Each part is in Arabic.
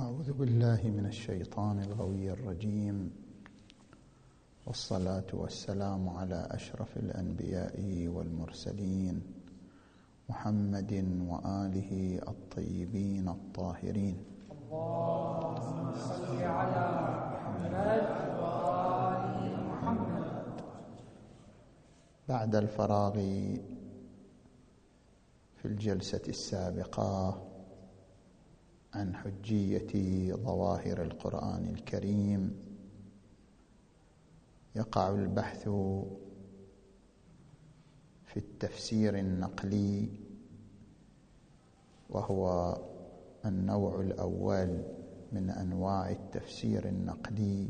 أعوذ بالله من الشيطان الغوي الرجيم. والصلاة والسلام على أشرف الأنبياء والمرسلين محمد وآله الطيبين الطاهرين. اللهم صل على محمد محمد بعد الفراغ في الجلسة السابقة عن حجية ظواهر القرآن الكريم. يقع البحث في التفسير النقلي وهو النوع الأول من أنواع التفسير النقلي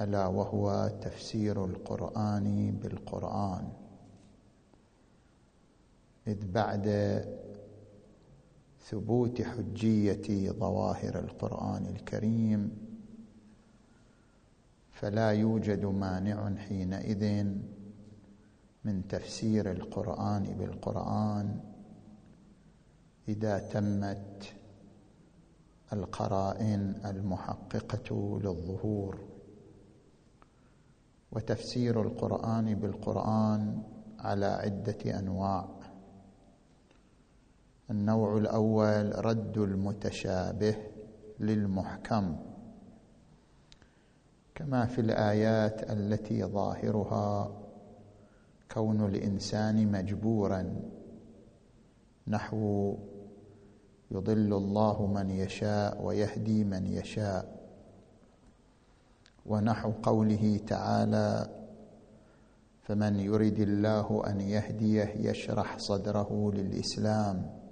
ألا وهو تفسير القرآن بالقرآن. إذ بعد ثبوت حجية ظواهر القرآن الكريم. فلا يوجد مانع حينئذ من تفسير القرآن بالقرآن إذا تمت القرائن المحققة للظهور. وتفسير القرآن بالقرآن على عدة أنواع. النوع الأول رد المتشابه للمحكم. كما في الآيات التي ظاهرها كون الإنسان مجبورا. نحو يضل الله من يشاء ويهدي من يشاء. ونحو قوله تعالى فمن يرد الله أن يهديه يشرح صدره للإسلام.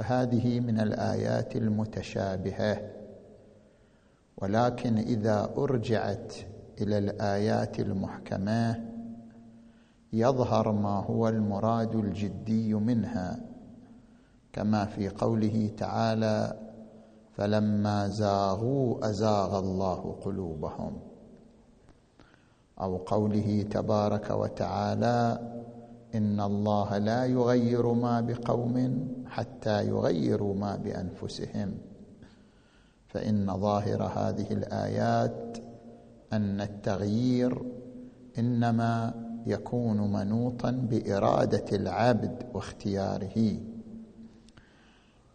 فهذه من الآيات المتشابهة. ولكن إذا أرجعت إلى الآيات المحكمة يظهر ما هو المراد الجدي منها. كما في قوله تعالى فلما زاغوا أزاغ الله قلوبهم. أو قوله تبارك وتعالى إن الله لا يغير ما بقوم حتى يغيروا ما بأنفسهم. فإن ظاهر هذه الآيات أن التغيير إنما يكون منوطا بإرادة العبد واختياره.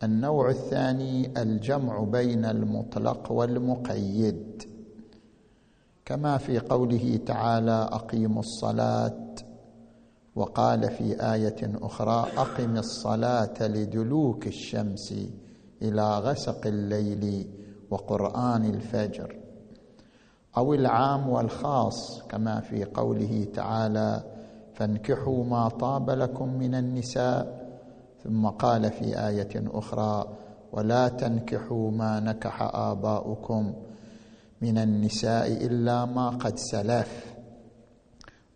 النوع الثاني الجمع بين المطلق والمقيد. كما في قوله تعالى أقيموا الصلاة وقال في آية أخرى أقم الصلاة لدلوك الشمس إلى غسق الليل وقرآن الفجر. أو العام والخاص كما في قوله تعالى فانكحوا ما طاب لكم من النساء. ثم قال في آية أخرى ولا تنكحوا ما نكح آباؤكم من النساء إلا ما قد سلف.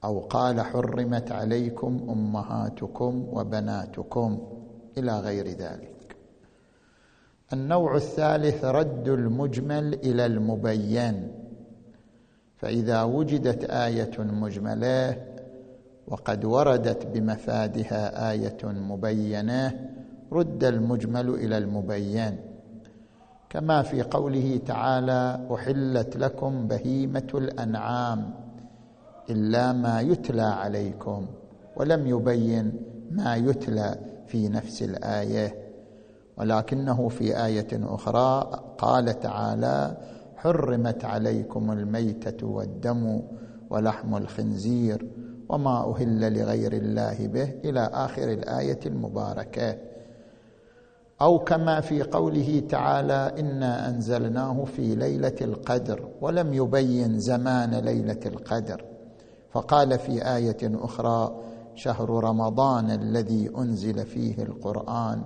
أو قال حرمت عليكم أمهاتكم وبناتكم إلى غير ذلك. النوع الثالث رد المجمل إلى المبين. فإذا وجدت آية مجملة وقد وردت بمفادها آية مبينة رد المجمل إلى المبين. كما في قوله تعالى أحلت لكم بهيمة الأنعام. إلا ما يتلى عليكم ولم يبين ما يتلى في نفس الآية. ولكنه في آية أخرى قال تعالى حرمت عليكم الميتة والدم ولحم الخنزير وما أهل لغير الله به إلى آخر الآية المباركة. أو كما في قوله تعالى إنا أنزلناه في ليلة القدر ولم يبين زمان ليلة القدر. فقال في آية أخرى شهر رمضان الذي أنزل فيه القرآن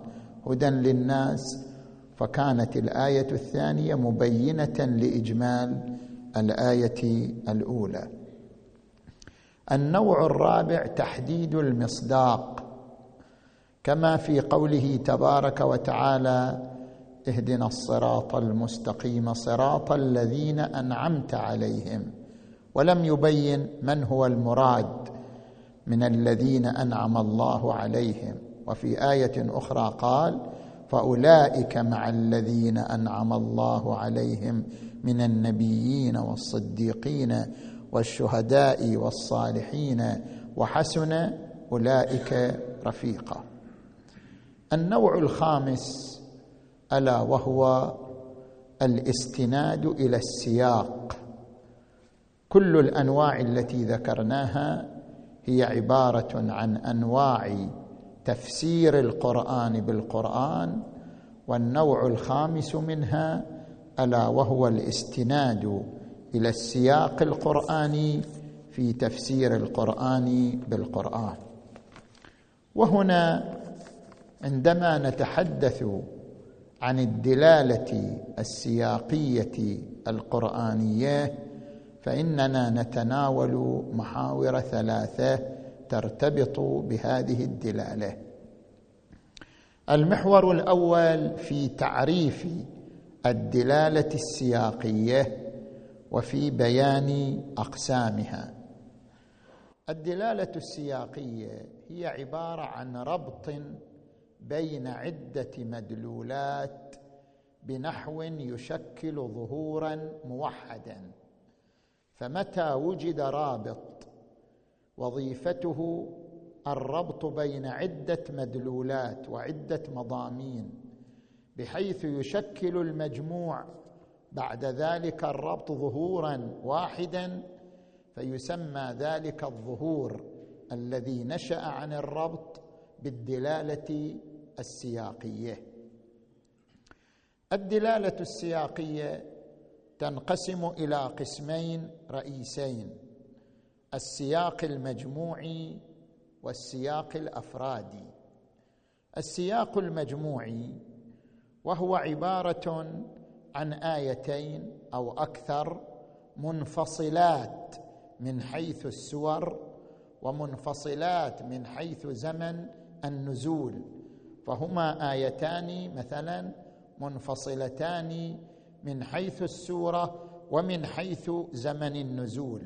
هدى للناس. فكانت الآية الثانية مبينة لإجمال الآية الأولى. النوع الرابع تحديد المصداق. كما في قوله تبارك وتعالى اهدنا الصراط المستقيم صراط الذين أنعمت عليهم ولم يبين من هو المراد من الذين أنعم الله عليهم. وفي آية أخرى قال فأولئك مع الذين أنعم الله عليهم من النبيين والصديقين والشهداء والصالحين وحسن أولئك رفيقا. النوع الخامس ألا وهو الاستناد إلى السياق. كل الأنواع التي ذكرناها هي عبارة عن أنواع تفسير القرآن بالقرآن والنوع الخامس منها ألا وهو الاستناد إلى السياق القرآني في تفسير القرآن بالقرآن. وهنا عندما نتحدث عن الدلالة السياقية القرآنية فإننا نتناول محاور ثلاثة ترتبط بهذه الدلالة. المحور الأول في تعريف الدلالة السياقية وفي بيان أقسامها. الدلالة السياقية هي عبارة عن ربط بين عدة مدلولات بنحو يشكل ظهورا موحدا. فمتى وجد رابط؟ وظيفته الربط بين عدة مدلولات وعدة مضامين بحيث يشكل المجموع بعد ذلك الربط ظهورا واحدا فيسمى ذلك الظهور الذي نشأ عن الربط بالدلالة السياقية. الدلالة السياقية تنقسم إلى قسمين رئيسين السياق المجموعي والسياق الأفرادي. السياق المجموعي وهو عبارة عن آيتين أو أكثر منفصلات من حيث السور ومنفصلات من حيث زمن النزول. فهما آيتان مثلا منفصلتان من حيث السورة ومن حيث زمن النزول.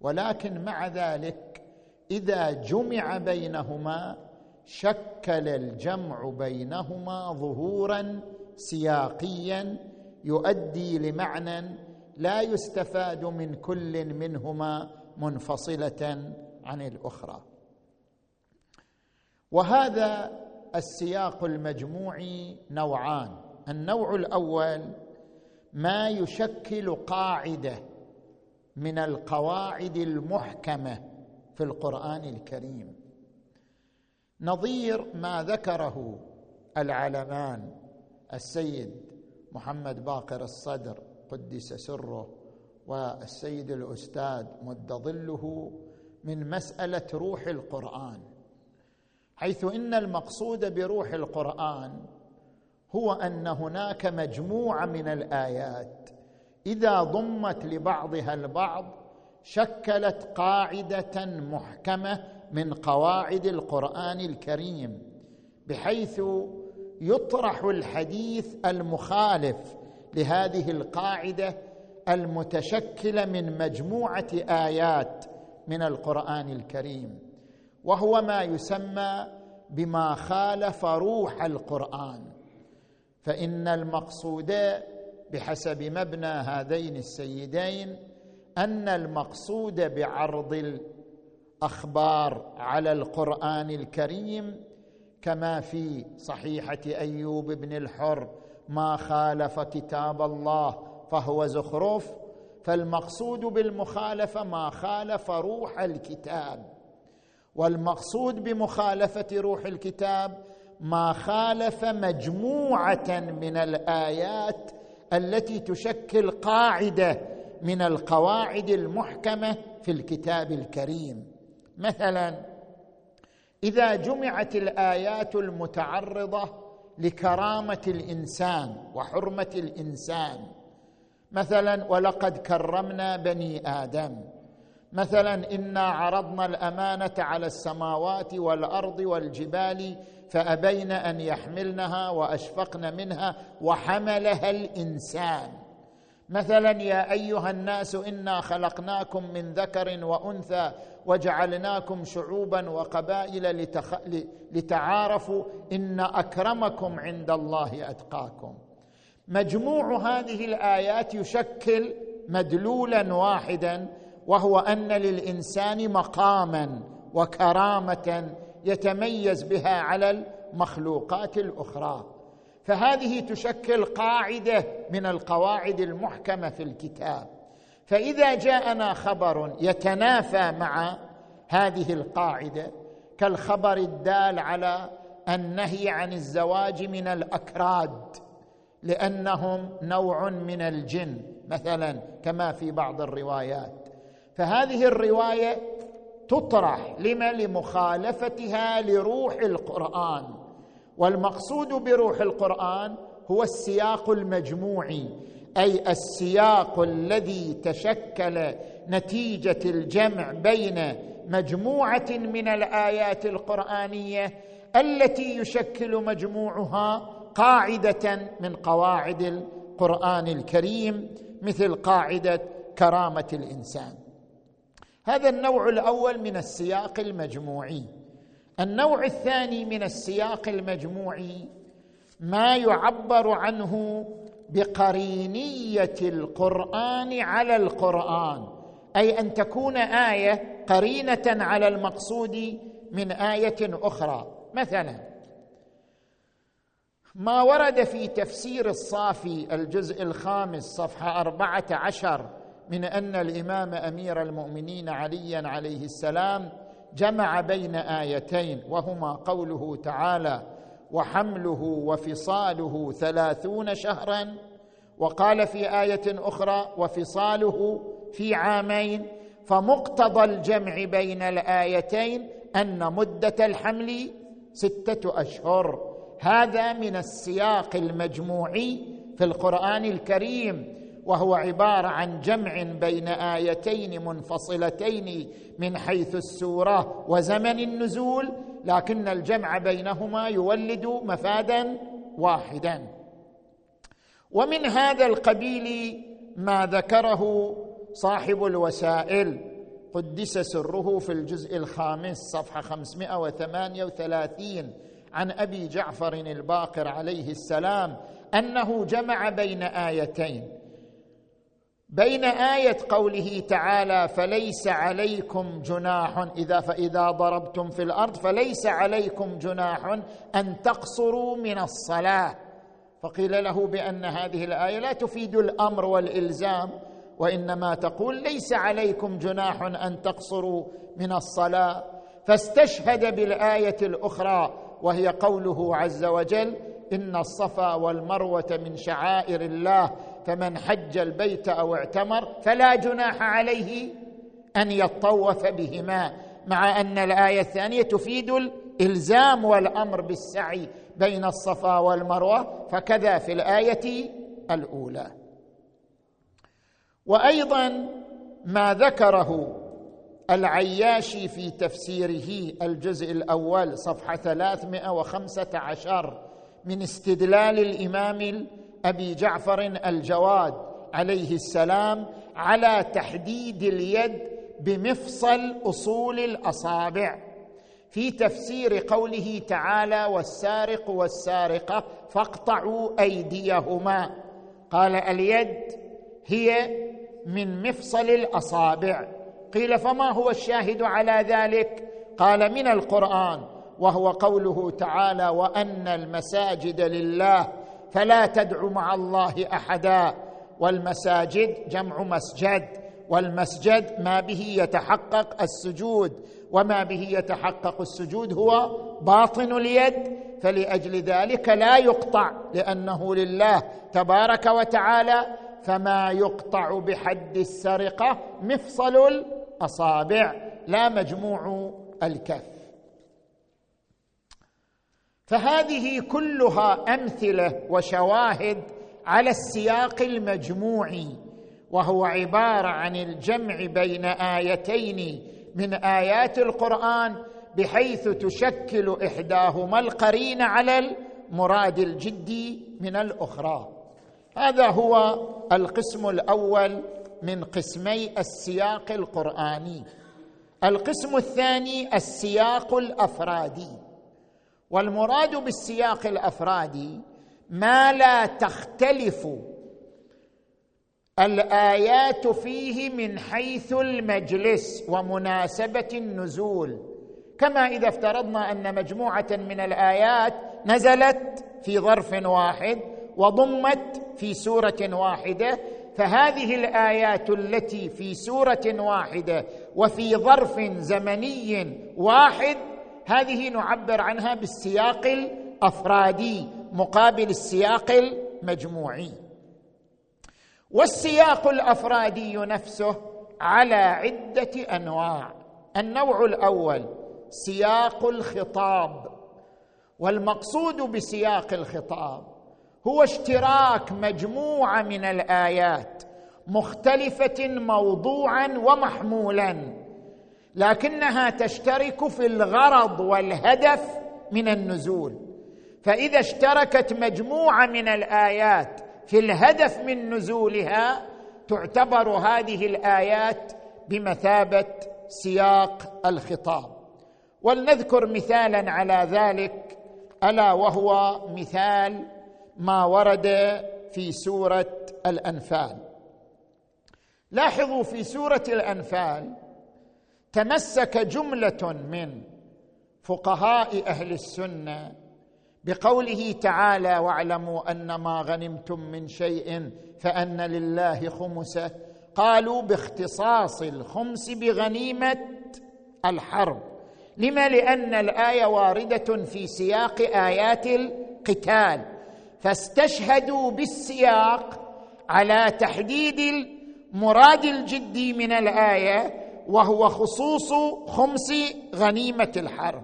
ولكن مع ذلك إذا جمع بينهما شكل الجمع بينهما ظهورا سياقيا يؤدي لمعنى لا يستفاد من كل منهما منفصلة عن الأخرى. وهذا السياق المجموعي نوعان. النوع الأول ما يشكل قاعدة من القواعد المحكمة في القرآن الكريم. نظير ما ذكره العلمان السيد محمد باقر الصدر قدس سره والسيد الأستاذ مد ظله من مسألة روح القرآن. حيث إن المقصود بروح القرآن هو أن هناك مجموعة من الآيات إذا ضمت لبعضها البعض شكلت قاعدة محكمة من قواعد القرآن الكريم بحيث يطرح الحديث المخالف لهذه القاعدة المتشكلة من مجموعة آيات من القرآن الكريم وهو ما يسمى بما خالف روح القرآن. فإن المقصود بحسب مبنى هذين السيدين أن المقصود بعرض الأخبار على القرآن الكريم كما في صحيحة أيوب بن الحر ما خالف كتاب الله فهو زخرف فالمقصود بالمخالفة ما خالف روح الكتاب والمقصود بمخالفة روح الكتاب ما خالف مجموعة من الآيات التي تشكل قاعدة من القواعد المحكمة في الكتاب الكريم. مثلا إذا جمعت الآيات المتعرضة لكرامة الإنسان وحرمة الإنسان مثلا ولقد كرمنا بني آدم مثلا إنا عرضنا الأمانة على السماوات والأرض والجبال فأبين أن يحملنها وأشفقن منها وحملها الإنسان. مثلا يا أيها الناس إنا خلقناكم من ذكر وأنثى وجعلناكم شعوبا وقبائل لتخ... لتعارفوا إن أكرمكم عند الله أتقاكم. مجموع هذه الآيات يشكل مدلولا واحدا وهو أن للإنسان مقاما وكرامة يتميز بها على المخلوقات الأخرى. فهذه تشكل قاعدة من القواعد المحكمة في الكتاب. فإذا جاءنا خبر يتنافى مع هذه القاعدة كالخبر الدال على النهي عن الزواج من الأكراد لأنهم نوع من الجن مثلا كما في بعض الروايات. فهذه الرواية تطرح. لما لمخالفتها لروح القرآن. والمقصود بروح القرآن هو السياق المجموعي أي السياق الذي تشكل نتيجة الجمع بين مجموعة من الآيات القرآنية التي يشكل مجموعها قاعدة من قواعد القرآن الكريم مثل قاعدة كرامة الإنسان. هذا النوع الأول من السياق المجموعي. النوع الثاني من السياق المجموعي ما يعبر عنه بقرينية القرآن على القرآن. أي أن تكون آية قرينة على المقصود من آية أخرى. مثلا ما ورد في تفسير الصافي الجزء الخامس صفحة أربعة عشر من أن الإمام أمير المؤمنين عليا عليه السلام جمع بين آيتين وهما قوله تعالى وحمله وفصاله ثلاثون شهرا وقال في آية أخرى وفصاله في عامين فمقتضى الجمع بين الآيتين أن مدة الحمل ستة أشهر. هذا من السياق المجموعي في القرآن الكريم. وهو عبارة عن جمع بين آيتين منفصلتين من حيث السورة وزمن النزول لكن الجمع بينهما يولد مفادا واحدا. ومن هذا القبيل ما ذكره صاحب الوسائل قدس سره في الجزء الخامس صفحة 538 عن أبي جعفر الباقر عليه السلام أنه جمع بين آيتين. بين آية قوله تعالى فليس عليكم جناح إذا فإذا ضربتم في الأرض فليس عليكم جناح أن تقصروا من الصلاة. فقيل له بأن هذه الآية لا تفيد الأمر والإلزام وإنما تقول ليس عليكم جناح أن تقصروا من الصلاة. فاستشهد بالآية الأخرى وهي قوله عز وجل إن الصفا والمروة من شعائر الله. فمن حج البيت أو اعتمر فلا جناح عليه أن يطوف بهما مع أن الآية الثانية تفيد الإلزام والأمر بالسعي بين الصفا والمروة فكذا في الآية الأولى. وأيضا ما ذكره العياشي في تفسيره الجزء الأول صفحة 315 من استدلال الإمام أبي جعفر الجواد عليه السلام على تحديد اليد بمفصل أصول الأصابع. في تفسير قوله تعالى والسارق والسارقة فاقطعوا أيديهما قال اليد هي من مفصل الأصابع قيل فما هو الشاهد على ذلك؟ قال من القرآن وهو قوله تعالى وأن المساجد لله فلا تدع مع الله أحدا. والمساجد جمع مسجد والمسجد ما به يتحقق السجود وما به يتحقق السجود هو باطن اليد. فلأجل ذلك لا يقطع لأنه لله تبارك وتعالى. فما يقطع بحد السرقة مفصل الأصابع لا مجموع الكف. فهذه كلها أمثلة وشواهد على السياق المجموعي وهو عبارة عن الجمع بين آيتين من آيات القرآن بحيث تشكل إحداهما القرين على المراد الجدي من الأخرى. هذا هو القسم الأول من قسمي السياق القرآني. القسم الثاني السياق الأفرادي. والمراد بالسياق الأفرادي ما لا تختلف الآيات فيه من حيث المجلس ومناسبة النزول. كما إذا افترضنا أن مجموعة من الآيات نزلت في ظرف واحد وضمت في سورة واحدة فهذه الآيات التي في سورة واحدة وفي ظرف زمني واحد هذه نعبر عنها بالسياق الأفرادي مقابل السياق المجموعي. والسياق الأفرادي نفسه على عدة أنواع. النوع الأول سياق الخطاب. والمقصود بسياق الخطاب هو اشتراك مجموعة من الآيات مختلفة موضوعا ومحمولا لكنها تشترك في الغرض والهدف من النزول. فإذا اشتركت مجموعة من الآيات في الهدف من نزولها تعتبر هذه الآيات بمثابة سياق الخطاب. ولنذكر مثالا على ذلك ألا وهو مثال ما ورد في سورة الأنفال. لاحظوا في سورة الأنفال تمسك جملة من فقهاء أهل السنة بقوله تعالى واعلموا أن ما غنمتم من شيء فأن لله خمسة قالوا باختصاص الخمس بغنيمة الحرب. لما؟ لأن الآية واردة في سياق آيات القتال. فاستشهدوا بالسياق على تحديد المراد الجدي من الآية وهو خصوص خمس غنيمة الحرب.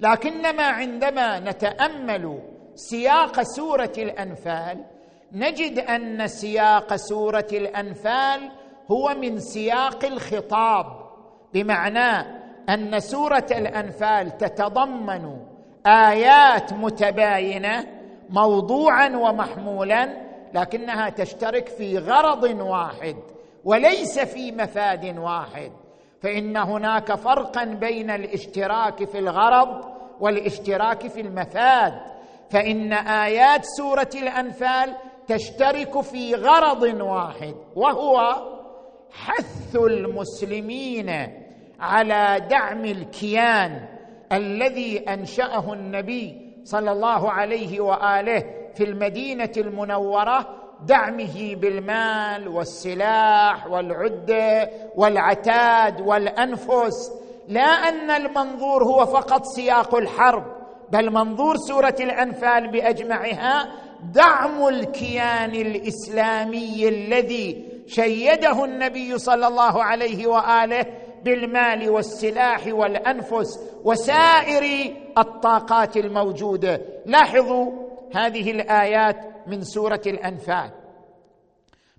لكنما عندما نتأمل سياق سورة الأنفال نجد أن سياق سورة الأنفال هو من سياق الخطاب بمعنى أن سورة الأنفال تتضمن آيات متباينة موضوعا ومحمولا لكنها تشترك في غرض واحد. وليس في مفاد واحد فإن هناك فرقا بين الاشتراك في الغرض والاشتراك في المفاد. فإن آيات سورة الأنفال تشترك في غرض واحد وهو حث المسلمين على دعم الكيان الذي أنشأه النبي صلى الله عليه وآله في المدينة المنورة دعمه بالمال والسلاح والعدة والعتاد والأنفس. لا أن المنظور هو فقط سياق الحرب بل منظور سورة الأنفال بأجمعها دعم الكيان الإسلامي الذي شيده النبي صلى الله عليه وآله بالمال والسلاح والأنفس وسائر الطاقات الموجودة. لاحظوا هذه الآيات من سورة الأنفال.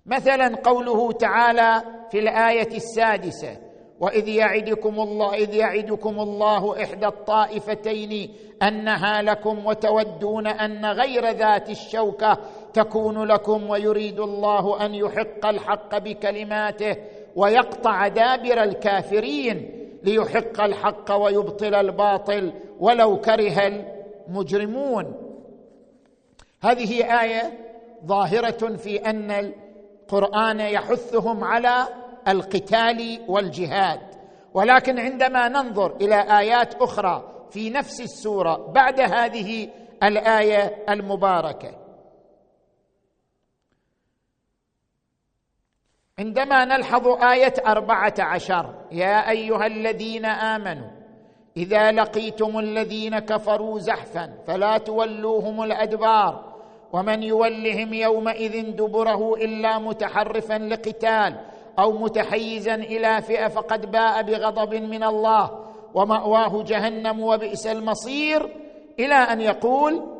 مثلا قوله تعالى في الآية السادسة وإذ يعدكم الله إذ يعدكم الله إحدى الطائفتين أنها لكم وتودون أن غير ذات الشوكة تكون لكم ويريد الله أن يحق الحق بكلماته ويقطع دابر الكافرين ليحق الحق ويبطل الباطل ولو كره المجرمون. هذه آية ظاهرة في أن القرآن يحثهم على القتال والجهاد. ولكن عندما ننظر إلى آيات أخرى في نفس السورة بعد هذه الآية المباركة عندما نلحظ آية أربعة عشر يا أيها الذين آمنوا إذا لقيتم الذين كفروا زحفا فلا تولوهم الأدبار ومن يولهم يومئذ دبره إلا متحرفا لقتال أو متحيزا إلى فئة فقد باء بغضب من الله ومأواه جهنم وبئس المصير إلى أن يقول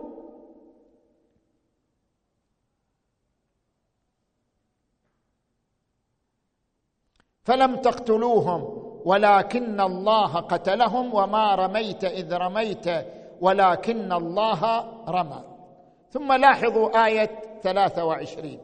فلم تقتلوهم. ولكن الله قتلهم وما رميت إذ رميت ولكن الله رمى. ثم لاحظوا آية ثلاثة وعشرين.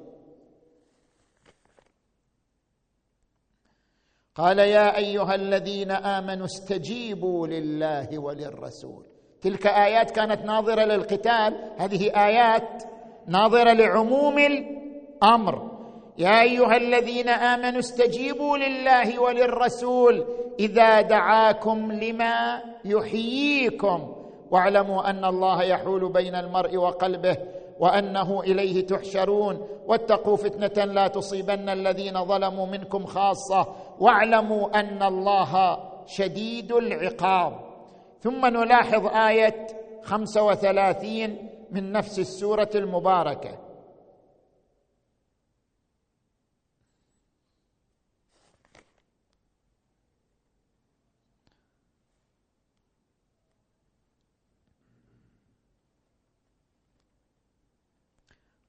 قال يا أيها الذين آمنوا استجيبوا لله وللرسول. تلك آيات كانت ناظرة للقتال هذه آيات ناظرة لعموم الأمر. يا أيها الذين آمنوا استجيبوا لله وللرسول إذا دعاكم لما يحييكم. واعلموا أن الله يحول بين المرء وقلبه وأنه إليه تحشرون. واتقوا فتنة لا تصيبن الذين ظلموا منكم خاصة. واعلموا أن الله شديد العقاب. ثم نلاحظ آية خمسة وثلاثين من نفس السورة المباركة.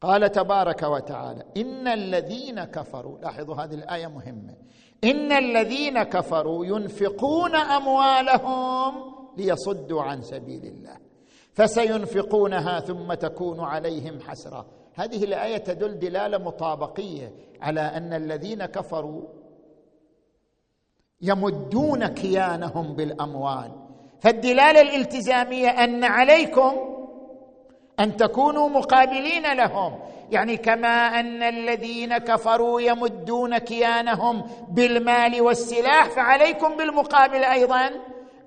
قال تبارك وتعالى ان الذين كفروا لاحظوا هذه الآية مهمة ان الذين كفروا ينفقون اموالهم ليصدوا عن سبيل الله فسينفقونها ثم تكون عليهم حسره هذه الآية تدل دلالة مطابقية على أن الذين كفروا يمدون كيانهم بالأموال. فالدلالة الالتزامية أن عليكم أن تكونوا مقابلين لهم. يعني كما أن الذين كفروا يمدون كيانهم بالمال والسلاح فعليكم بالمقابل أيضا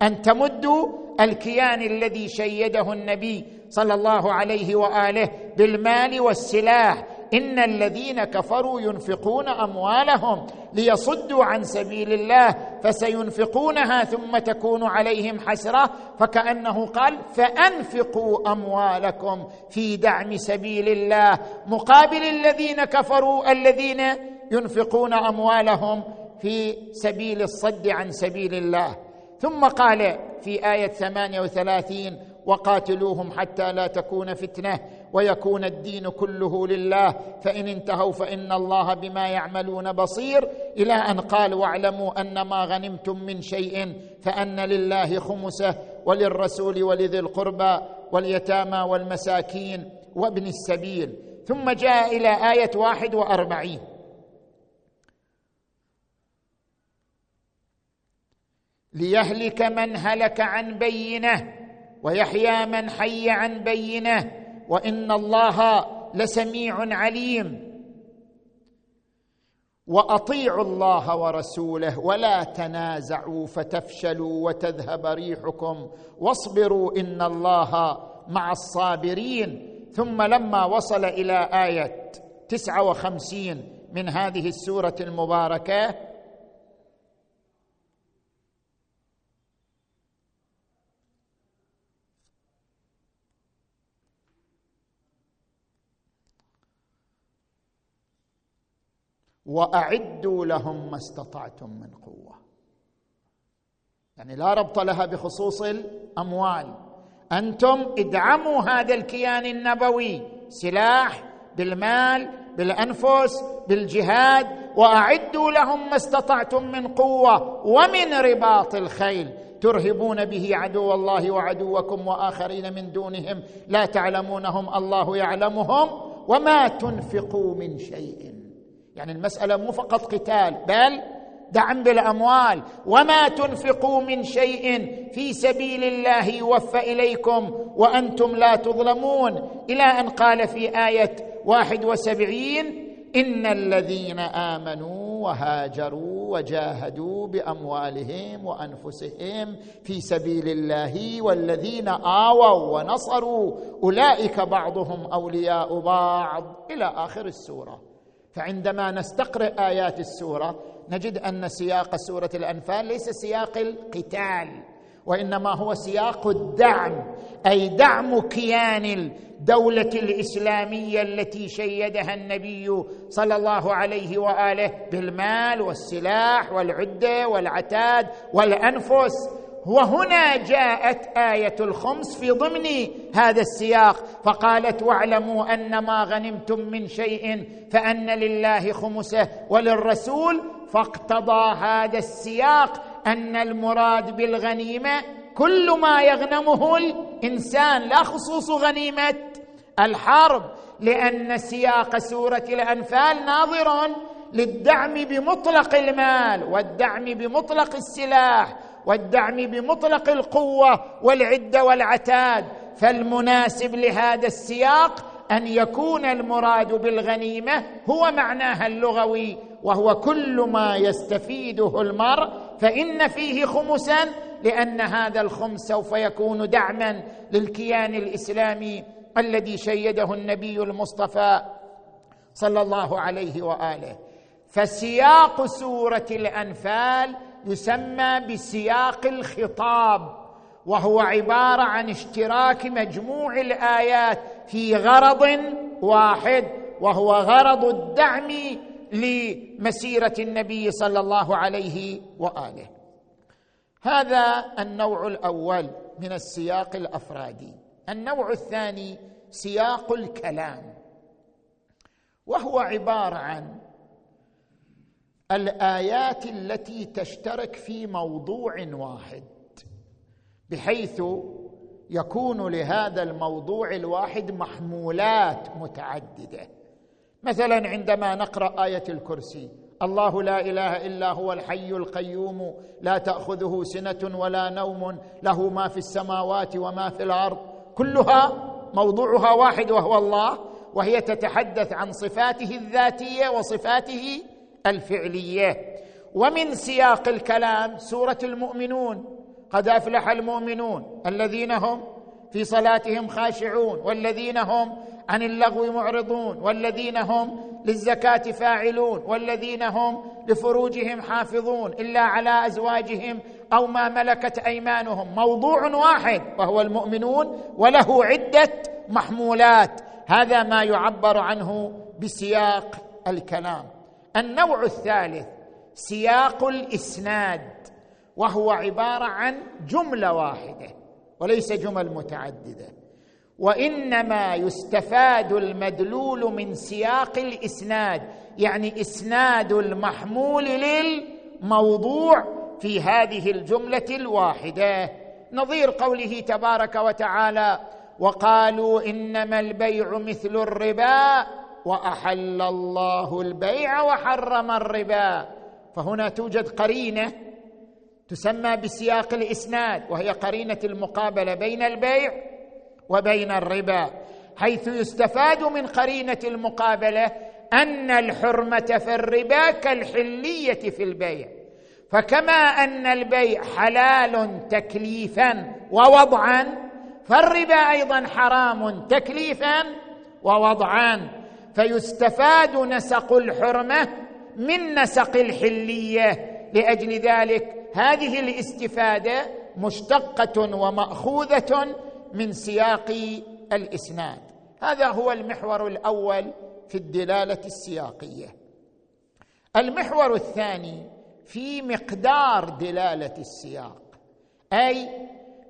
أن تمدوا الكيان الذي شيده النبي صلى الله عليه وآله بالمال والسلاح. إن الذين كفروا ينفقون أموالهم ليصدوا عن سبيل الله فسينفقونها ثم تكون عليهم حسرة فكأنه قال فأنفقوا أموالكم في دعم سبيل الله مقابل الذين كفروا الذين ينفقون أموالهم في سبيل الصد عن سبيل الله. ثم قال في آية ثمانية وثلاثين وقاتلوهم حتى لا تكون فتنة. ويكون الدين كله لله. فإن انتهوا فإن الله بما يعملون بصير. إلى أن قال واعلموا أن ما غنمتم من شيء فأن لله خمسة وللرسول ولذي القربى واليتامى والمساكين وابن السبيل. ثم جاء إلى آية واحد وأربعين. ليهلك من هلك عن بينة ويحيى من حي عن بينة وإن الله لسميع عليم. وأطيعوا الله ورسوله ولا تنازعوا فتفشلوا وتذهب ريحكم واصبروا إن الله مع الصابرين. ثم لما وصل إلى آية تسعة وخمسين من هذه السورة المباركة وأعدوا لهم ما استطعتم من قوة. يعني لا ربط لها بخصوص الأموال. أنتم ادعموا هذا الكيان النبوي. سلاح بالمال بالأنفس بالجهاد. وأعدوا لهم ما استطعتم من قوة. ومن رباط الخيل. ترهبون به عدو الله وعدوكم وآخرين من دونهم. لا تعلمونهم الله يعلمهم. وما تنفقوا من شيء. يعني المسألة مو فقط قتال بل دعم بالأموال. وما تنفقوا من شيء في سبيل الله يوفى إليكم وأنتم لا تظلمون. إلى أن قال في آية واحد وسبعين إن الذين آمنوا وهاجروا وجاهدوا بأموالهم وأنفسهم في سبيل الله والذين آووا ونصروا أولئك بعضهم أولياء بعض. إلى آخر السورة. فعندما نستقرئ آيات السورة نجد أن سياق سورة الأنفال ليس سياق القتال وإنما هو سياق الدعم أي دعم كيان الدولة الإسلامية التي شيدها النبي صلى الله عليه وآله بالمال والسلاح والعدة والعتاد والأنفس. وهنا جاءت آية الخمس في ضمن هذا السياق فقالت واعلموا أن ما غنمتم من شيء فأن لله خمسه وللرسول. فاقتضى هذا السياق أن المراد بالغنيمة كل ما يغنمه الإنسان لا خصوص غنيمة الحرب لأن سياق سورة الأنفال ناظر للدعم بمطلق المال والدعم بمطلق السلاح والدعم بمطلق القوة والعده والعتاد. فالمناسب لهذا السياق أن يكون المراد بالغنيمة هو معناها اللغوي وهو كل ما يستفيده المرء. فإن فيه خمسا لأن هذا الخمس سوف يكون دعما للكيان الإسلامي الذي شيده النبي المصطفى صلى الله عليه وآله. فسياق سورة الأنفال يسمى بسياق الخطاب وهو عبارة عن اشتراك مجموع الآيات في غرض واحد وهو غرض الدعم لمسيرة النبي صلى الله عليه وآله. هذا النوع الأول من السياق الأفرادي. النوع الثاني سياق الكلام وهو عبارة عن الآيات التي تشترك في موضوع واحد بحيث يكون لهذا الموضوع الواحد محمولات متعددة. مثلا عندما نقرأ آية الكرسي الله لا إله إلا هو الحي القيوم لا تأخذه سنة ولا نوم له ما في السماوات وما في الأرض. كلها موضوعها واحد وهو الله وهي تتحدث عن صفاته الذاتية وصفاته الفعليه ومن سياق الكلام سورة المؤمنون قد أفلح المؤمنون الذين هم في صلاتهم خاشعون والذين هم عن اللغو معرضون والذين هم للزكاة فاعلون والذين هم لفروجهم حافظون إلا على أزواجهم أو ما ملكت أيمانهم. موضوع واحد وهو المؤمنون وله عدة محمولات. هذا ما يعبر عنه بسياق الكلام. النوع الثالث سياق الإسناد وهو عبارة عن جملة واحدة وليس جمل متعددة. وإنما يستفاد المدلول من سياق الإسناد يعني إسناد المحمول للموضوع في هذه الجملة الواحدة. نظير قوله تبارك وتعالى وقالوا إنما البيع مثل الربا وأحل الله البيع وحرم الربا. فهنا توجد قرينة تسمى بسياق الإسناد وهي قرينة المقابلة بين البيع وبين الربا حيث يستفاد من قرينة المقابلة أن الحرمة في الربا كالحلية في البيع. فكما أن البيع حلال تكليفا ووضعا فالربا أيضا حرام تكليفا ووضعا. فيستفاد نسق الحرمة من نسق الحلية. لأجل ذلك هذه الاستفادة مشتقة ومأخوذة من سياق الإسناد. هذا هو المحور الأول في الدلالة السياقية. المحور الثاني في مقدار دلالة السياق أي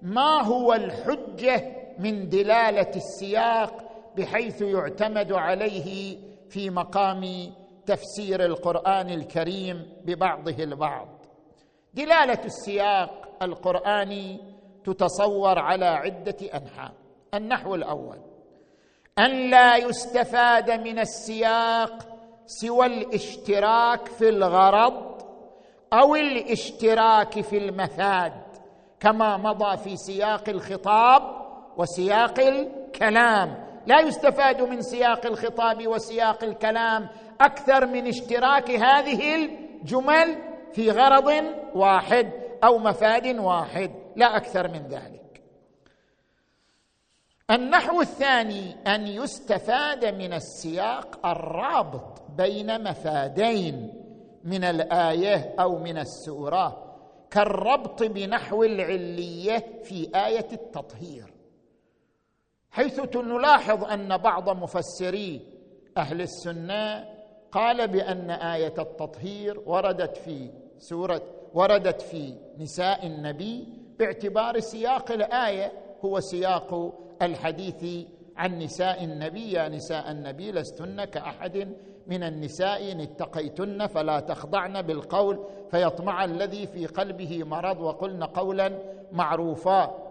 ما هو الحجة من دلالة السياق بحيث يعتمد عليه في مقام تفسير القرآن الكريم ببعضه البعض. دلالة السياق القراني تتصور على عدة أنحاء. النحو الأول أن لا يستفاد من السياق سوى الاشتراك في الغرض أو الاشتراك في المفاد كما مضى في سياق الخطاب وسياق الكلام. لا يستفاد من سياق الخطاب وسياق الكلام أكثر من اشتراك هذه الجمل في غرض واحد أو مفاد واحد لا أكثر من ذلك. النحو الثاني أن يستفاد من السياق الرابط بين مفادين من الآية أو من السورة كالربط بنحو العلية في آية التطهير. حيث نلاحظ أن بعض مفسري أهل السنة قال بأن آية التطهير وردت في سوره وردت في نساء النبي باعتبار سياق الآية هو سياق الحديث عن نساء النبي يا نساء النبي لستن كأحد من النساء إن اتقيتن فلا تخضعن بالقول فيطمع الذي في قلبه مرض وقلن قولا معروفا.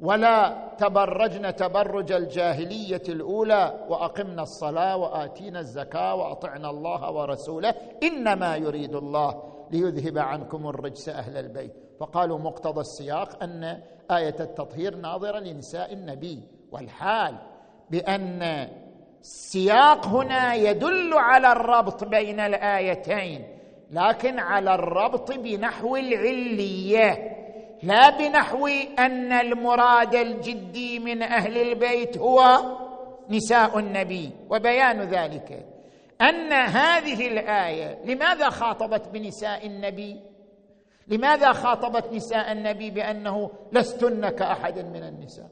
ولا تبرجن تبرج الجاهلية الأولى وأقمنا الصلاة وآتينا الزكاة وأطعنا الله ورسوله إنما يريد الله ليذهب عنكم الرجس أهل البيت. فقالوا مقتضى السياق أن آية التطهير ناظرة لنساء النبي والحال بأن السياق هنا يدل على الربط بين الآيتين لكن على الربط بنحو العلية. لا بنحو أن المراد الجدي من أهل البيت هو نساء النبي وبيان ذلك. أن هذه الآية لماذا خاطبت بنساء النبي؟ لماذا خاطبت نساء النبي بأنه لستن كأحد من النساء؟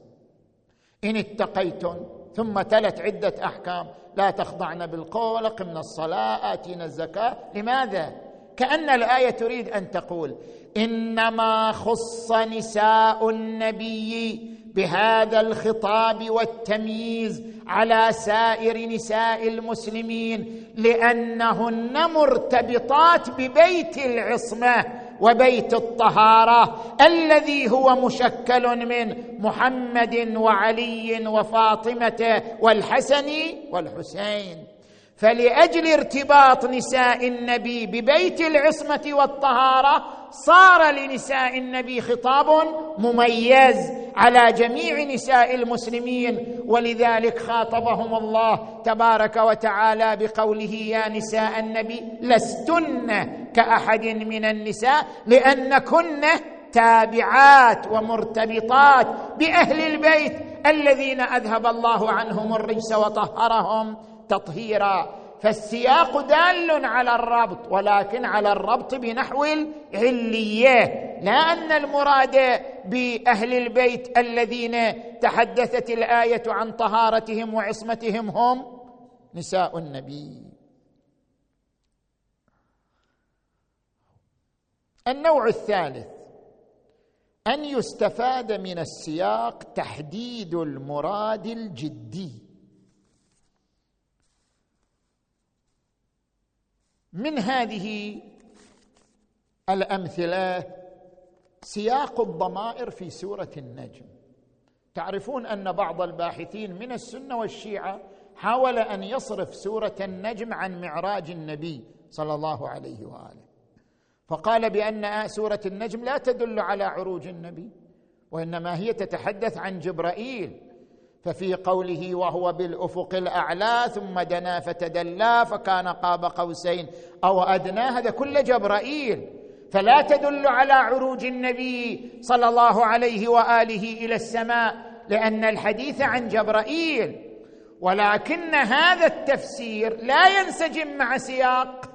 إن اتقيتن ثم تلت عدة أحكام لا تخضعن بالقول قمن الصلاة آتينا الزكاة. لماذا؟ كأن الآية تريد أن تقول إنما خص نساء النبي بهذا الخطاب والتمييز على سائر نساء المسلمين لأنهن مرتبطات ببيت العصمة وبيت الطهارة الذي هو مشكل من محمد وعلي وفاطمة والحسن والحسين. فلأجل ارتباط نساء النبي ببيت العصمة والطهارة صار لنساء النبي خطاب مميز على جميع نساء المسلمين ولذلك خاطبهم الله تبارك وتعالى بقوله يا نساء النبي لستن كأحد من النساء لأنكن تابعات ومرتبطات بأهل البيت الذين أذهب الله عنهم الرجس وطهرهم تطهيرا. فالسياق دال على الربط ولكن على الربط بنحو العلية لا أن المراد بأهل البيت الذين تحدثت الآية عن طهارتهم وعصمتهم هم نساء النبي. النوع الثالث أن يستفاد من السياق تحديد المراد الجدي. من هذه الأمثلة سياق الضمائر في سورة النجم. تعرفون أن بعض الباحثين من السنة والشيعة حاول أن يصرف سورة النجم عن معراج النبي صلى الله عليه وآله. فقال بأن سورة النجم لا تدل على عروج النبي وإنما هي تتحدث عن جبرائيل ففي قوله وهو بالأفق الأعلى ثم دنا فتدلى فكان قاب قوسين. أو أدنى؟ هذا كله جبرائيل. فلا تدل على عروج النبي صلى الله عليه وآله إلى السماء لأن الحديث عن جبرائيل. ولكن هذا التفسير لا ينسجم مع سياق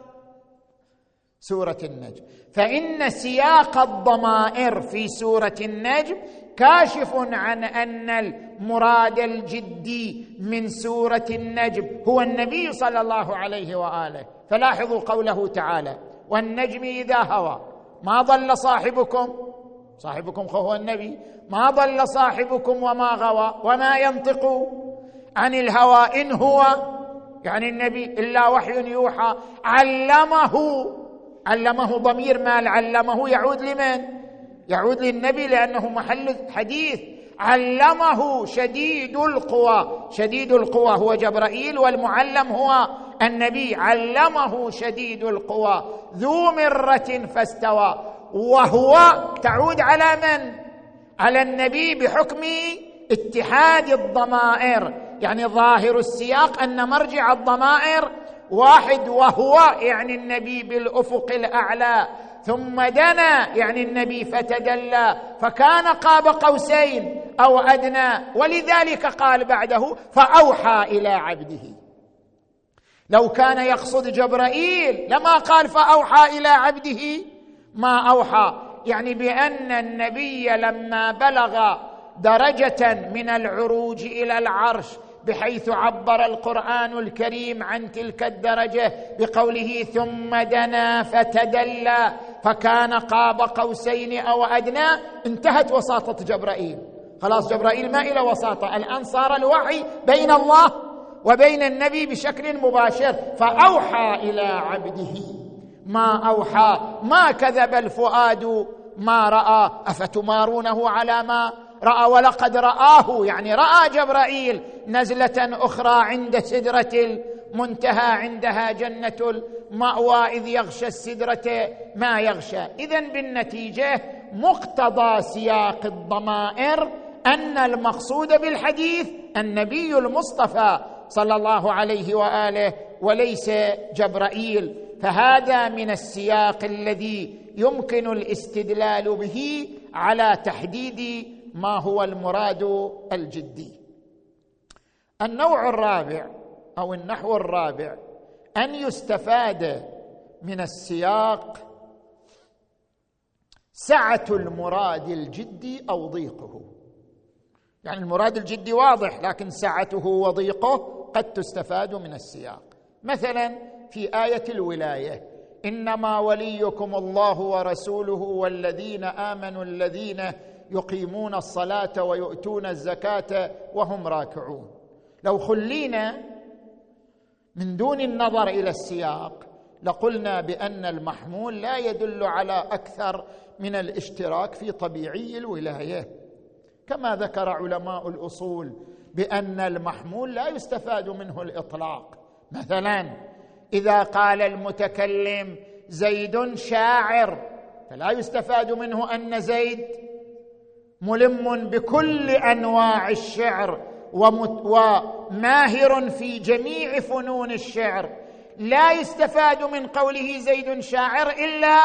سورة النجم. فإن سياق الضمائر في سورة النجم كاشف عن أن المراد الجدي من سورة النجم هو النبي صلى الله عليه وآله. فلاحظوا قوله تعالى والنجم إذا هوى. ما ضل صاحبكم؟ صاحبكم هو النبي. ما ضل صاحبكم وما غوى وما ينطق عن الهوى إن هو يعني النبي إلا وحي يوحى. علمه علمه ضمير مال علمه يعود لمن؟ يعود للنبي لأنه محل حديث. علمه شديد القوى. شديد القوى هو جبرائيل والمعلم هو النبي. علمه شديد القوى. ذو مرة فاستوى. وهو تعود على من؟ على النبي بحكم اتحاد الضمائر. يعني ظاهر السياق أن مرجع الضمائر واحد وهو يعني النبي بالأفق الأعلى. ثم دنا يعني النبي فتدلى فكان قاب قوسين أو أدنى ولذلك قال بعده فأوحى إلى عبده. لو كان يقصد جبرائيل لما قال فأوحى إلى عبده ما أوحى. يعني بأن النبي لما بلغ درجة من العروج إلى العرش بحيث عبر القرآن الكريم عن تلك الدرجة بقوله ثم دنا فتدلى فكان قاب قوسين أو أدنى انتهت وساطة جبرائيل. خلاص جبرائيل ما إلى وساطة الآن صار الوحي بين الله وبين النبي بشكل مباشر فأوحى إلى عبده. ما أوحى؟ ما كذب الفؤاد ما رأى. أفتمارونه على ما رأى؟ ولقد رآه يعني رأى جبرائيل نزلة أخرى عند سدرة المنتهى عندها جنة المأوى إذ يغشى السدرة ما يغشى. اذا بالنتيجة مقتضى سياق الضمائر أن المقصود بالحديث النبي المصطفى صلى الله عليه وآله وليس جبرائيل. فهذا من السياق الذي يمكن الاستدلال به على تحديد ما هو المراد الجدي. النوع الرابع أو النحو الرابع أن يستفاد من السياق سعة المراد الجدي أو ضيقه. يعني المراد الجدي واضح لكن سعته وضيقه قد تستفاد من السياق. مثلا في آية الولاية إنما وليكم الله ورسوله والذين آمنوا الذين يقيمون الصلاة ويؤتون الزكاة وهم راكعون. لو خلينا من دون النظر إلى السياق. لقلنا بأن المحمول لا يدل على أكثر من الاشتراك في طبيعي الولاية. كما ذكر علماء الأصول بأن المحمول لا يستفاد منه الإطلاق. مثلا إذا قال المتكلم زيد شاعر فلا يستفاد منه أن زيد ملم بكل أنواع الشعر وماهر في جميع فنون الشعر. لا يستفاد من قوله زيد شاعر إلا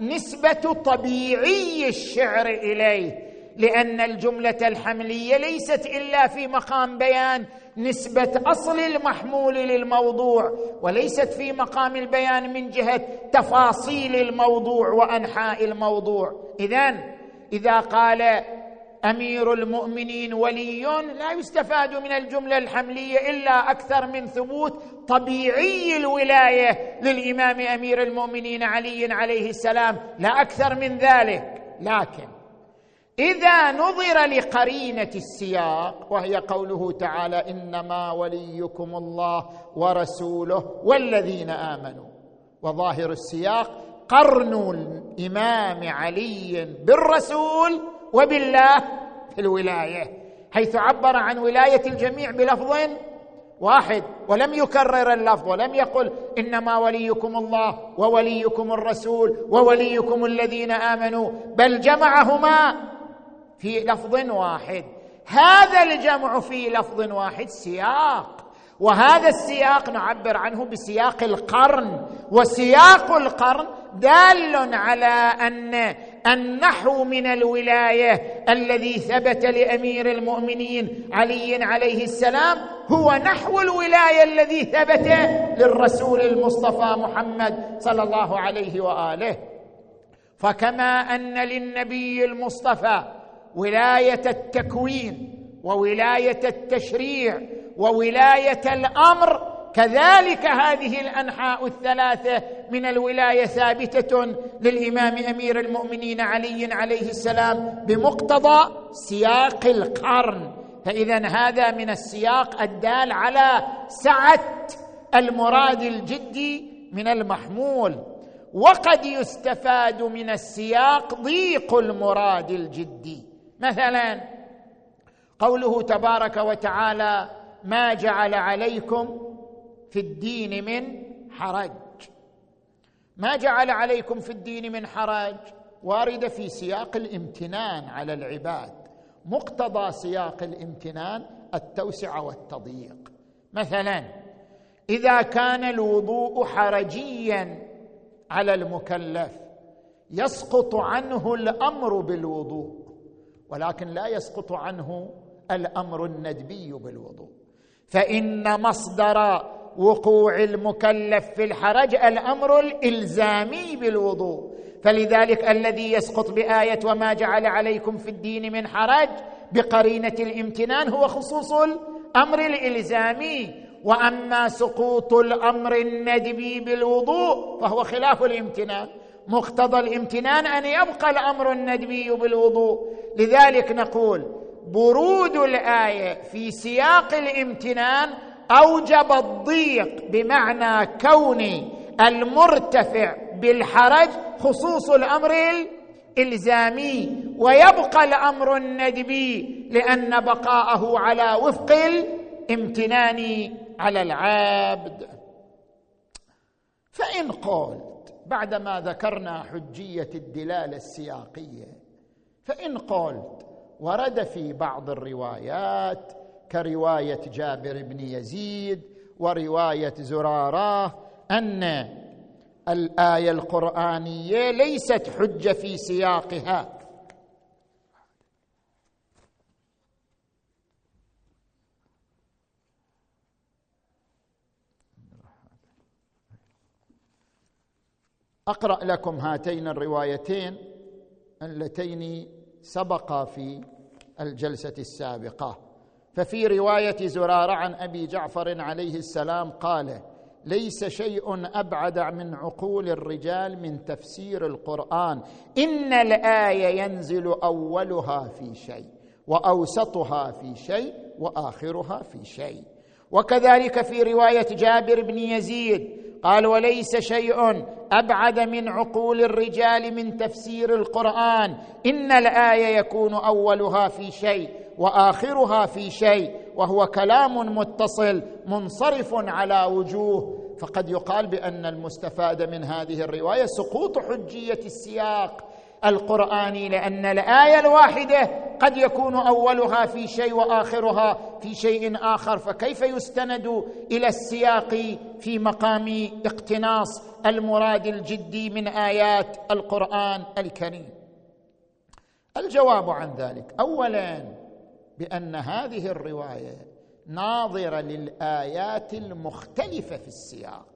نسبة طبيعي الشعر إليه لأن الجملة الحملية ليست إلا في مقام بيان نسبة أصل المحمول للموضوع وليست في مقام البيان من جهة تفاصيل الموضوع وأنحاء الموضوع. اذا إذا قال أمير المؤمنين ولي لا يستفاد من الجملة الحملية إلا أكثر من ثبوت طبيعي الولاية للإمام أمير المؤمنين علي عليه السلام لا أكثر من ذلك. لكن إذا نظر لقرينة السياق وهي قوله تعالى إنما وليكم الله ورسوله والذين آمنوا. وظاهر السياق قرن الإمام علي بالرسول وبالله في الولاية حيث عبر عن ولاية الجميع بلفظ واحد ولم يكرر اللفظ ولم يقل إنما وليكم الله ووليكم الرسول ووليكم الذين آمنوا بل جمعهما في لفظ واحد. هذا الجمع في لفظ واحد سياق وهذا السياق نعبر عنه بسياق القرن وسياق القرن دال على أن النحو من الولاية الذي ثبت لأمير المؤمنين علي عليه السلام هو نحو الولاية الذي ثبت للرسول المصطفى محمد صلى الله عليه وآله. فكما أن للنبي المصطفى ولاية التكوين وولاية التشريع وولاية الأمر كذلك هذه الأنحاء الثلاثة من الولاية ثابتة للإمام أمير المؤمنين علي عليه السلام بمقتضى سياق القرن. فإذا هذا من السياق الدال على سعة المراد الجدي من المحمول. وقد يستفاد من السياق ضيق المراد الجدي مثلا قوله تبارك وتعالى ما جعل عليكم في الدين من حرج. ما جعل عليكم في الدين من حرج؟ وارده في سياق الامتنان على العباد مقتضى سياق الامتنان التوسعه والتضييق. مثلا إذا كان الوضوء حرجيا على المكلف يسقط عنه الأمر بالوضوء ولكن لا يسقط عنه الأمر الندبي بالوضوء. فإن مصدر وقوع المكلف في الحرج الأمر الإلزامي بالوضوء. فلذلك الذي يسقط بآية وما جعل عليكم في الدين من حرج بقرينة الامتنان هو خصوص الأمر الإلزامي. وأما سقوط الأمر الندبي بالوضوء فهو خلاف الامتنان. مقتضى الامتنان أن يبقى الأمر الندبي بالوضوء. لذلك نقول برود الآية في سياق الامتنان أوجب الضيق بمعنى كون المرتفع بالحرج خصوص الأمر الزامي ويبقى الأمر الندبي لأن بقاءه على وفق الامتنان على العبد. فإن قلت بعدما ذكرنا حجية الدلاله السياقية فإن قلت ورد في بعض الروايات كرواية جابر بن يزيد ورواية زرارة أن الآية القرآنية ليست حجة في سياقها. أقرأ لكم هاتين الروايتين اللتين سبقا في الجلسة السابقة. ففي رواية زرارة عن أبي جعفر عليه السلام قال ليس شيء أبعد من عقول الرجال من تفسير القرآن. إن الآية ينزل أولها في شيء وأوسطها في شيء وآخرها في شيء. وكذلك في رواية جابر بن يزيد قال وليس شيء أبعد من عقول الرجال من تفسير القرآن. إن الآية يكون أولها في شيء وآخرها في شيء وهو كلام متصل منصرف على وجوه. فقد يقال بأن المستفاد من هذه الرواية سقوط حجية السياق القرآني لأن الآية الواحدة قد يكون أولها في شيء وآخرها في شيء آخر. فكيف يستند إلى السياق في مقام اقتناص المراد الجدي من آيات القرآن الكريم؟ الجواب عن ذلك. اولا بأن هذه الرواية ناظرة للآيات المختلفة في السياق.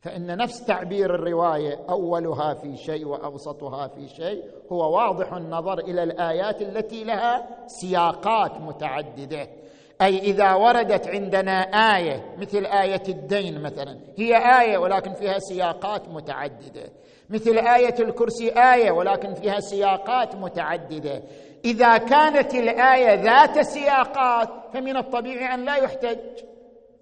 فإن نفس تعبير الرواية أولها في شيء وأوسطها في شيء هو واضح النظر إلى الآيات التي لها سياقات متعددة. أي إذا وردت عندنا آية مثل آية الدين مثلا هي آية ولكن فيها سياقات متعددة. مثل آية الكرسي آية ولكن فيها سياقات متعددة. إذا كانت الآية ذات سياقات فمن الطبيعي أن لا يحتج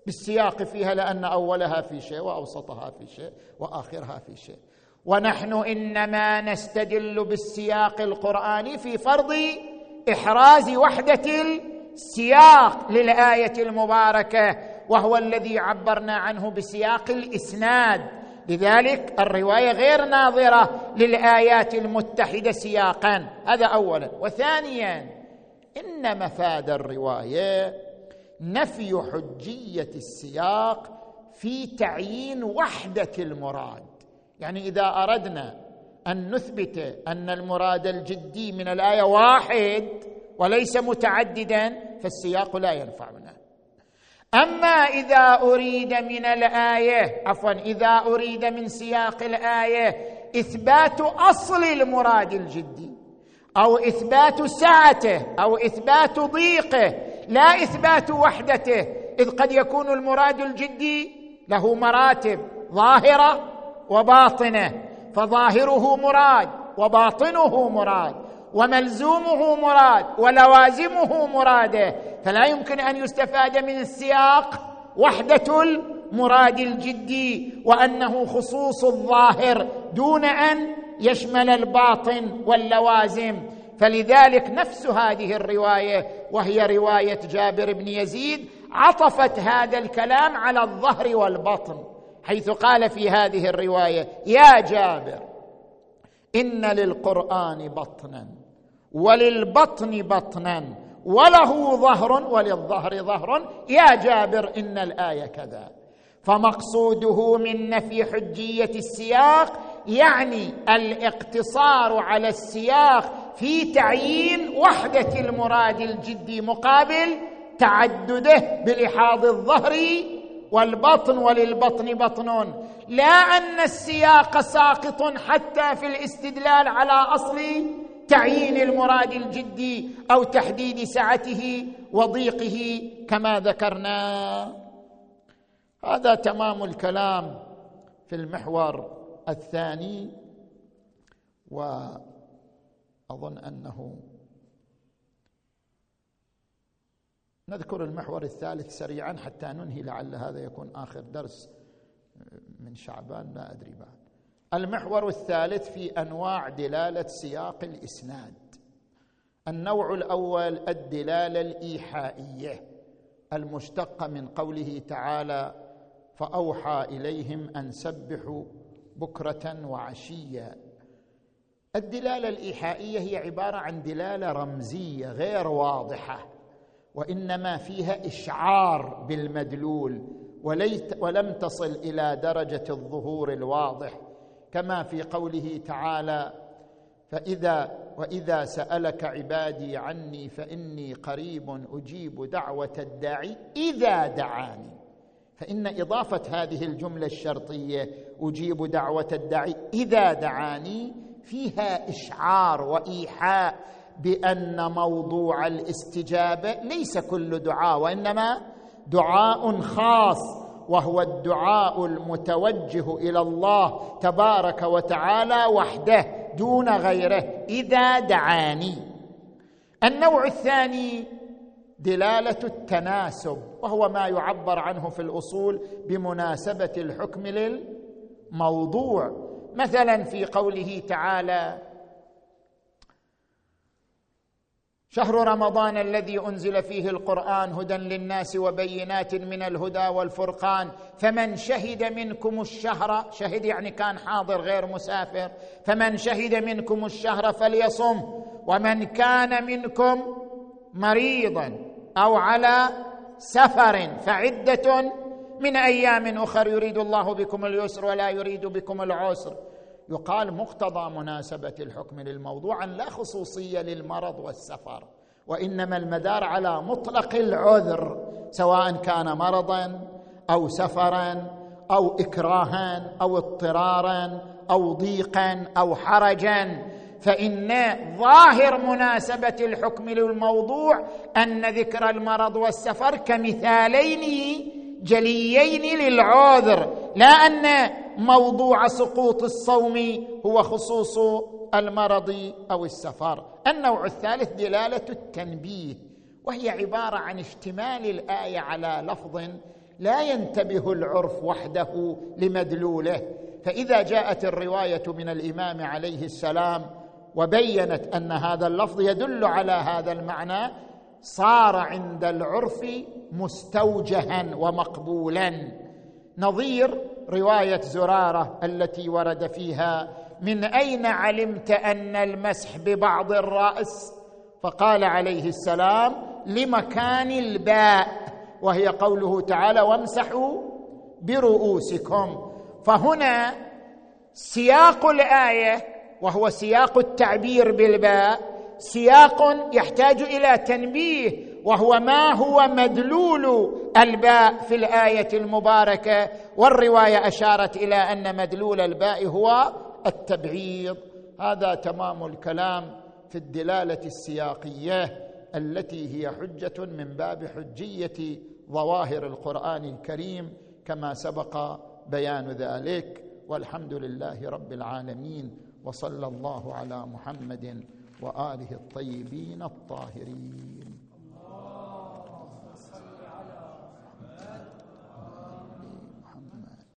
بالسياق فيها لأن أولها في شيء وأوسطها في شيء وآخرها في شيء. ونحن إنما نستدل بالسياق القرآني في فرض إحراز وحدة السياق للآية المباركة وهو الذي عبرنا عنه بسياق الإسناد. لذلك الرواية غير ناظرة للآيات المتحدة سياقا. هذا اولا. وثانيا إن مفاد الرواية نفي حجية السياق في تعيين وحدة المراد. يعني إذا أردنا أن نثبت أن المراد الجدي من الآية واحد وليس متعددا فالسياق لا ينفعنا. أما إذا أريد من الآية عفوا إذا أريد من سياق الآية إثبات أصل المراد الجدي أو إثبات سعته أو إثبات ضيقه لا إثبات وحدته إذ قد يكون المراد الجدي له مراتب ظاهرة وباطنة فظاهره مراد وباطنه مراد. وملزومه مراد ولوازمه مراده. فلا يمكن أن يستفاد من السياق وحدة المراد الجدي وأنه خصوص الظاهر دون أن يشمل الباطن واللوازم. فلذلك نفس هذه الرواية وهي رواية جابر بن يزيد عطفت هذا الكلام على الظهر والبطن حيث قال في هذه الرواية يا جابر إن للقرآن بطنا. وللبطن بطنا وله ظهر وللظهر ظهر. يا جابر إن الآية كذا. فمقصوده من نفي حجية السياق يعني الاقتصار على السياق في تعيين وحدة المراد الجدي مقابل تعدده بلحاظ الظهر والبطن وللبطن بطن لا أن السياق ساقط حتى في الاستدلال على أصل تعيين المراد الجدي أو تحديد سعته وضيقه كما ذكرنا. هذا تمام الكلام في المحور الثاني وأظن أنه نذكر المحور الثالث سريعا حتى ننهي لعل هذا يكون آخر درس من شعبان لا أدري بعد. المحور الثالث في أنواع دلالة سياق الإسناد. النوع الأول الدلالة الإيحائية المشتقه من قوله تعالى فأوحى إليهم أن سبحوا بكرة وعشيا الدلالة الإيحائية هي عبارة عن دلالة رمزية غير واضحة وإنما فيها إشعار بالمدلول وليت ولم تصل إلى درجة الظهور الواضح. كما في قوله تعالى فإذا وإذا سألك عبادي عني فإني قريب أجيب دعوة الداعي إذا دعاني. فإن إضافة هذه الجملة الشرطية أجيب دعوة الداعي إذا دعاني فيها إشعار وإيحاء بأن موضوع الاستجابة ليس كل دعاء وإنما دعاء خاص وهو الدعاء المتوجه إلى الله تبارك وتعالى وحده دون غيره. إذا دعاني. النوع الثاني دلالة التناسب وهو ما يعبر عنه في الأصول بمناسبة الحكم للموضوع. مثلا في قوله تعالى شهر رمضان الذي أنزل فيه القرآن هدى للناس وبينات من الهدى والفرقان. فمن شهد منكم الشهر شهد يعني كان حاضر غير مسافر. فمن شهد منكم الشهر فليصم. ومن كان منكم مريضا أو على سفر فعدة من أيام أخر يريد الله بكم اليسر ولا يريد بكم العسر. يقال مقتضى مناسبة الحكم للموضوع لا خصوصية للمرض والسفر وإنما المدار على مطلق العذر سواء كان مرضا أو سفرا أو اكراها أو اضطرارا أو ضيقا أو حرجا. فإن ظاهر مناسبة الحكم للموضوع أن ذكر المرض والسفر كمثالين جليين للعذر لا أن موضوع سقوط الصوم هو خصوص المرض أو السفر. النوع الثالث دلالة التنبيه وهي عبارة عن اشتمال الآية على لفظ لا ينتبه العرف وحده لمدلوله. فإذا جاءت الرواية من الإمام عليه السلام وبينت أن هذا اللفظ يدل على هذا المعنى صار عند العرف مستوجها ومقبولا. نظير رواية زرارة التي ورد فيها من أين علمت أن المسح ببعض الرأس؟ فقال عليه السلام لمكان الباء. وهي قوله تعالى وامسحوا برؤوسكم. فهنا سياق الآية وهو سياق التعبير بالباء سياق يحتاج إلى تنبيه وهو ما هو مدلول الباء في الآية المباركة. والرواية أشارت إلى أن مدلول الباء هو التبعيض. هذا تمام الكلام في الدلالة السياقية التي هي حجة من باب حجية ظواهر القرآن الكريم كما سبق بيان ذلك. والحمد لله رب العالمين وصلى الله على محمد وآله الطيبين الطاهرين.